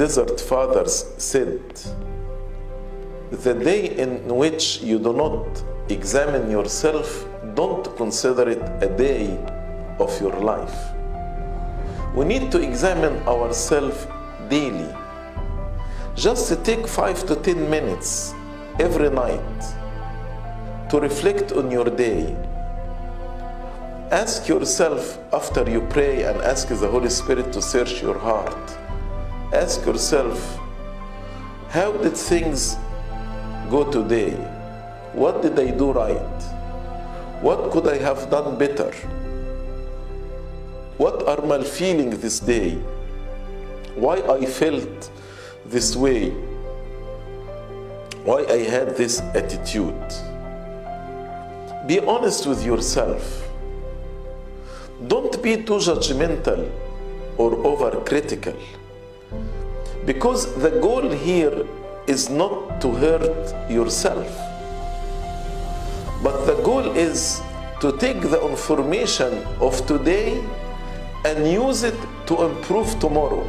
desert fathers said, the day in which you do not examine yourself, don't consider it a day of your life. We need to examine ourselves daily. Just take five to ten minutes every night to reflect on your day. Ask yourself after you pray and ask the Holy Spirit to search your heart. Ask yourself, how did things go today? What did I do right? What could I have done better? What are my feelings this day? Why I felt this way? Why I had this attitude? Be honest with yourself. Don't be too judgmental or overcritical. Because the goal here is not to hurt yourself, but the goal is to take the information of today and use it to improve tomorrow.